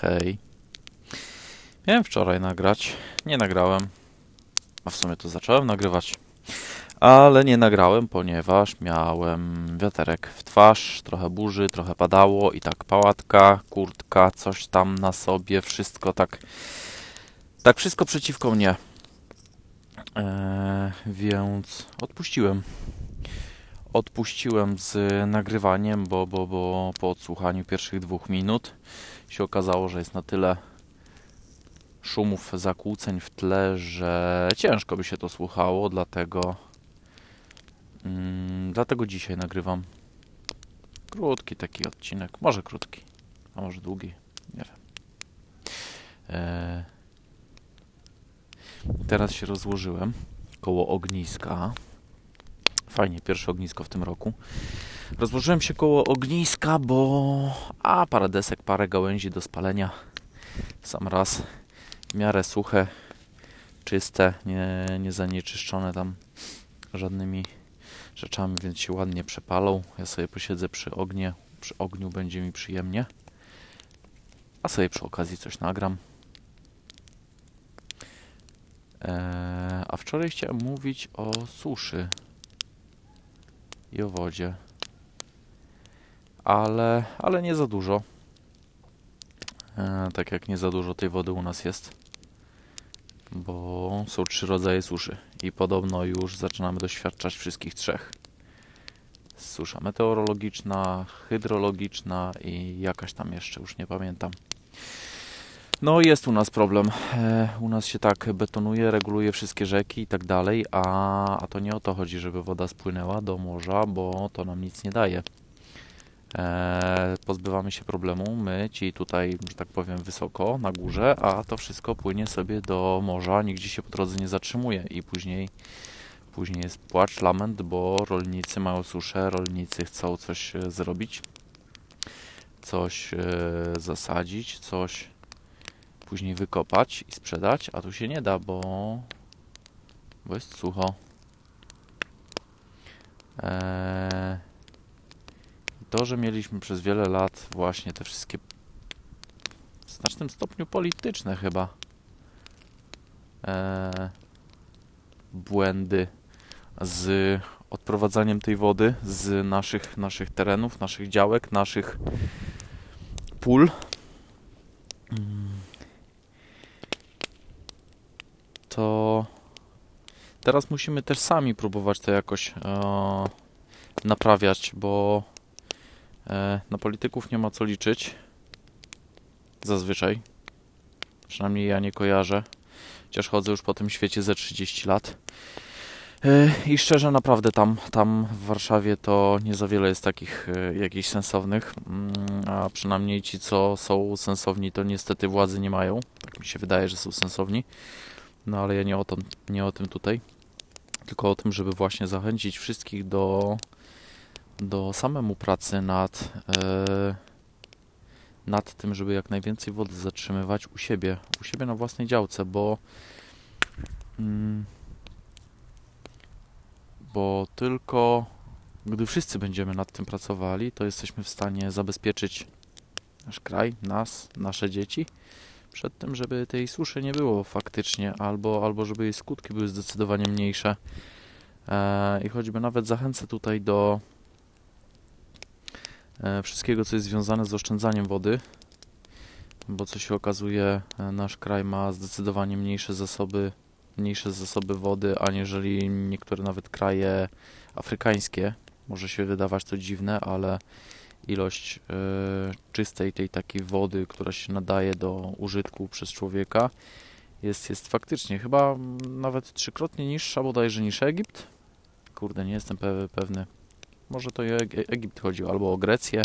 Hej. Miałem wczoraj nagrać. Nie nagrałem. A w sumie to zacząłem nagrywać. Ale nie nagrałem, ponieważ miałem wiaterek w twarz, trochę burzy, trochę padało i tak pałatka, kurtka, coś tam na sobie, wszystko tak. Tak, wszystko przeciwko mnie. Eee, więc odpuściłem. Odpuściłem z nagrywaniem, bo, bo, bo po odsłuchaniu pierwszych dwóch minut się okazało, że jest na tyle szumów, zakłóceń w tle, że ciężko by się to słuchało, dlatego mm, dlatego dzisiaj nagrywam krótki taki odcinek, może krótki, a może długi, nie wiem. Eee, teraz się rozłożyłem koło ogniska. Fajnie, pierwsze ognisko w tym roku. Rozłożyłem się koło ogniska, bo a parę desek, parę gałęzi do spalenia. Sam raz w miarę suche, czyste, nie, nie zanieczyszczone tam żadnymi rzeczami, więc się ładnie przepalą. Ja sobie posiedzę przy ognie, przy ogniu będzie mi przyjemnie. A sobie przy okazji coś nagram. Eee, a wczoraj chciałem mówić o suszy i o wodzie. Ale, ale nie za dużo. E, tak jak nie za dużo tej wody u nas jest. Bo są trzy rodzaje suszy i podobno już zaczynamy doświadczać wszystkich trzech. Susza meteorologiczna, hydrologiczna i jakaś tam jeszcze, już nie pamiętam. No jest u nas problem. E, u nas się tak betonuje, reguluje wszystkie rzeki i tak dalej, a, a to nie o to chodzi, żeby woda spłynęła do morza, bo to nam nic nie daje. E, pozbywamy się problemu, my ci tutaj, że tak powiem, wysoko, na górze, a to wszystko płynie sobie do morza, nigdzie się po drodze nie zatrzymuje i później, później jest płacz, lament, bo rolnicy mają suszę, rolnicy chcą coś e, zrobić, coś e, zasadzić, coś później wykopać i sprzedać, a tu się nie da, bo, bo jest sucho. Eee, to, że mieliśmy przez wiele lat właśnie te wszystkie w znacznym stopniu polityczne chyba eee, błędy z odprowadzaniem tej wody z naszych, naszych terenów, naszych działek, naszych pól. To teraz musimy też sami próbować to jakoś e, naprawiać, bo e, na polityków nie ma co liczyć. Zazwyczaj. Przynajmniej ja nie kojarzę. Chociaż chodzę już po tym świecie ze 30 lat. E, I szczerze, naprawdę tam, tam w Warszawie to nie za wiele jest takich e, jakichś sensownych, mm, a przynajmniej ci, co są sensowni, to niestety władzy nie mają. Tak mi się wydaje, że są sensowni. No ale ja nie o, to, nie o tym tutaj, tylko o tym, żeby właśnie zachęcić wszystkich do, do samemu pracy nad, e, nad tym, żeby jak najwięcej wody zatrzymywać u siebie, u siebie na własnej działce, bo mm, bo tylko gdy wszyscy będziemy nad tym pracowali, to jesteśmy w stanie zabezpieczyć nasz kraj, nas, nasze dzieci przed tym, żeby tej suszy nie było faktycznie, albo, albo żeby jej skutki były zdecydowanie mniejsze. E, I choćby nawet zachęcę tutaj do wszystkiego, co jest związane z oszczędzaniem wody, bo co się okazuje, e, nasz kraj ma zdecydowanie mniejsze zasoby, mniejsze zasoby wody, aniżeli niektóre nawet kraje afrykańskie. Może się wydawać to dziwne, ale ilość e, czystej tej takiej wody, która się nadaje do użytku przez człowieka jest, jest faktycznie chyba nawet trzykrotnie niższa bodajże niż Egipt. Kurde, nie jestem pewny. Może to o Egipt chodziło, albo o Grecję.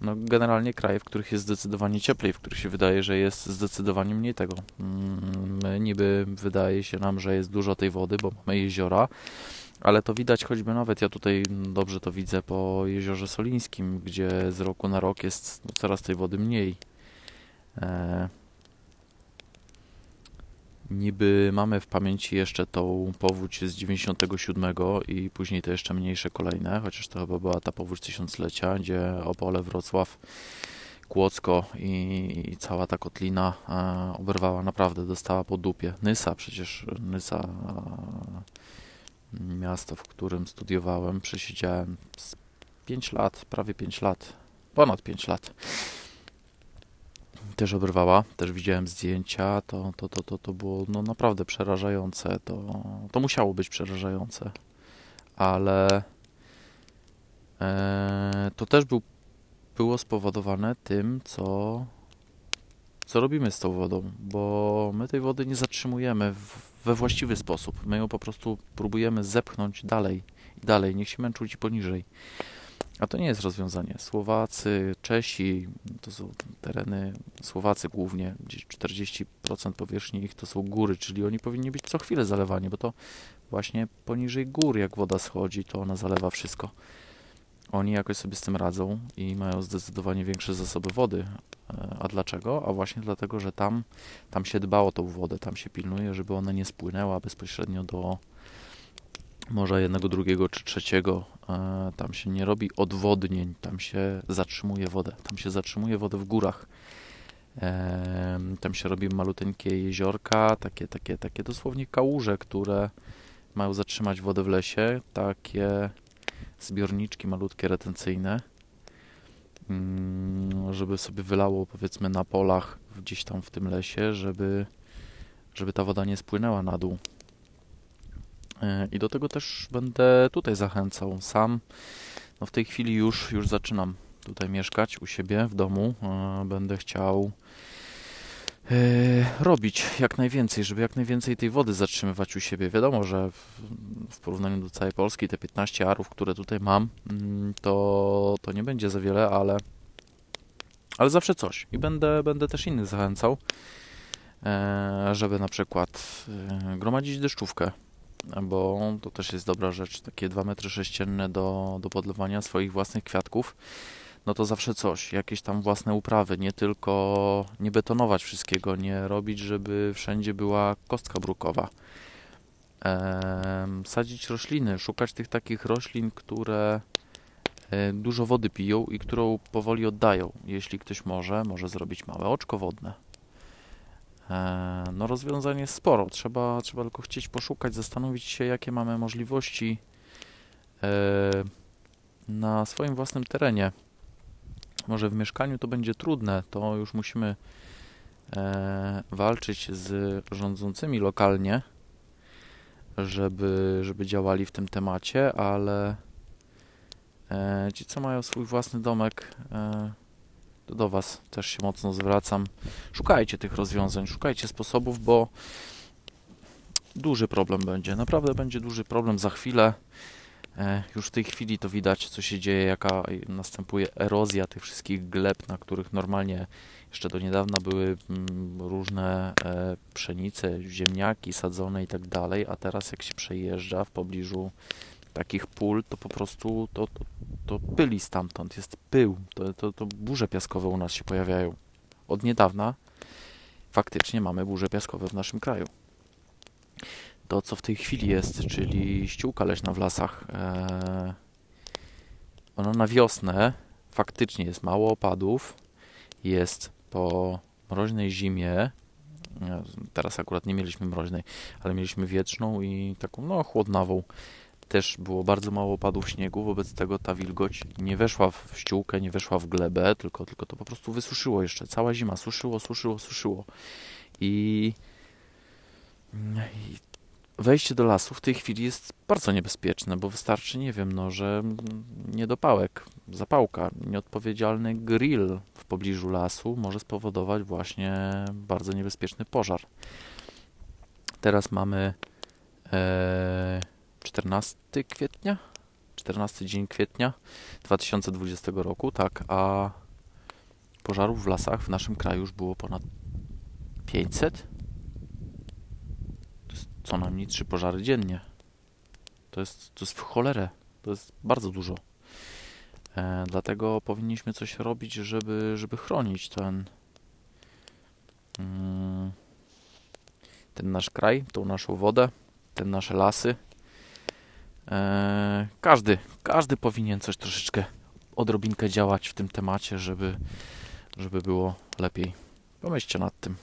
No, generalnie kraje, w których jest zdecydowanie cieplej, w których się wydaje, że jest zdecydowanie mniej tego. Mm, my niby wydaje się nam, że jest dużo tej wody, bo mamy jeziora, ale to widać choćby nawet, ja tutaj dobrze to widzę po jeziorze Solińskim, gdzie z roku na rok jest coraz tej wody mniej. E, niby mamy w pamięci jeszcze tą powódź z 97 i później te jeszcze mniejsze kolejne, chociaż to chyba była ta powódź tysiąclecia, gdzie Opole, Wrocław, Kłodzko i, i cała ta kotlina e, oberwała naprawdę, dostała po dupie. Nysa, przecież Nysa, e, miasto, w którym studiowałem, przesiedziałem 5 lat, prawie 5 lat, ponad 5 lat. Też oberwała, też widziałem zdjęcia, to, to, to, to, to było no, naprawdę przerażające, to, to musiało być przerażające, ale e, to też był było spowodowane tym, co, co robimy z tą wodą, bo my tej wody nie zatrzymujemy w, we właściwy sposób. My ją po prostu próbujemy zepchnąć dalej i dalej, niech się męczą ci poniżej. A to nie jest rozwiązanie. Słowacy, Czesi, to są tereny, Słowacy głównie, gdzieś 40% powierzchni ich to są góry, czyli oni powinni być co chwilę zalewani, bo to właśnie poniżej gór, jak woda schodzi, to ona zalewa wszystko. Oni jakoś sobie z tym radzą i mają zdecydowanie większe zasoby wody. E, a dlaczego? A właśnie dlatego, że tam, tam się dba o tą wodę, tam się pilnuje, żeby ona nie spłynęła bezpośrednio do morza jednego, drugiego czy trzeciego. E, tam się nie robi odwodnień, tam się zatrzymuje wodę. Tam się zatrzymuje wodę w górach. E, tam się robi maluteńkie jeziorka, takie, takie, takie dosłownie kałuże, które mają zatrzymać wodę w lesie. Takie zbiorniczki malutkie retencyjne, mm, żeby sobie wylało powiedzmy na polach gdzieś tam w tym lesie, żeby, żeby ta woda nie spłynęła na dół. E, I do tego też będę tutaj zachęcał. Sam no w tej chwili już, już zaczynam tutaj mieszkać u siebie w domu. E, będę chciał E, robić jak najwięcej, żeby jak najwięcej tej wody zatrzymywać u siebie. Wiadomo, że w, porównaniu do całej Polski te 15 arów, które tutaj mam, mm, to, to nie będzie za wiele, ale, ale zawsze coś. I będę, będę też innych zachęcał, żeby na przykład gromadzić deszczówkę, bo to też jest dobra rzecz, takie 2 metry sześcienne do, do podlewania swoich własnych kwiatków no to zawsze coś, jakieś tam własne uprawy, nie tylko nie betonować wszystkiego, nie robić, żeby wszędzie była kostka brukowa. Sadzić rośliny, szukać tych takich roślin, które e, dużo wody piją i którą powoli oddają. Jeśli ktoś może, może zrobić małe oczko wodne. E, no rozwiązanie jest sporo, trzeba, trzeba tylko chcieć poszukać, zastanowić się, jakie mamy możliwości e, na swoim własnym terenie. Może w mieszkaniu to będzie trudne, to już musimy e, walczyć z rządzącymi lokalnie, żeby, żeby działali w tym temacie, ale ci, co mają swój własny domek, do Was też się mocno zwracam. Szukajcie tych rozwiązań, szukajcie sposobów, bo duży problem będzie. Naprawdę będzie duży problem za chwilę. E, już w tej chwili to widać, co się dzieje, jaka następuje erozja tych wszystkich gleb, na których normalnie jeszcze do niedawna były mm, różne e, pszenice, ziemniaki sadzone i tak dalej, a teraz jak się przejeżdża w pobliżu takich pól, to po prostu to, to, to pyli stamtąd, jest pył, to, to, to burze piaskowe u nas się pojawiają. Od niedawna faktycznie mamy burze piaskowe w naszym kraju to, co w tej chwili jest, czyli ściółka leśna w lasach, e, ona na wiosnę faktycznie jest mało opadów, jest po mroźnej zimie, e, teraz akurat nie mieliśmy mroźnej, ale mieliśmy wietrzną i taką no chłodnawą. Też było bardzo mało opadów śniegu, wobec tego ta wilgoć nie weszła w ściółkę, nie weszła w glebę, tylko, tylko to po prostu wysuszyło jeszcze. Cała zima suszyło, suszyło, suszyło. I, i wejście do lasu w tej chwili jest bardzo niebezpieczne, bo wystarczy, nie wiem, no, że niedopałek, zapałka, nieodpowiedzialny grill w pobliżu lasu może spowodować właśnie bardzo niebezpieczny pożar. Teraz mamy e, 14 kwietnia, 14 dzień kwietnia 2020 roku, tak, a pożarów w lasach w naszym kraju już było ponad 500 co najmniej trzy pożary dziennie. To jest, to jest w cholerę. To jest bardzo dużo. E, dlatego powinniśmy coś robić, żeby, żeby chronić ten, mm, ten nasz kraj, tą naszą wodę, te nasze lasy. E, każdy, każdy powinien coś troszeczkę, odrobinkę działać w tym temacie, żeby, żeby było lepiej. Pomyślcie nad tym.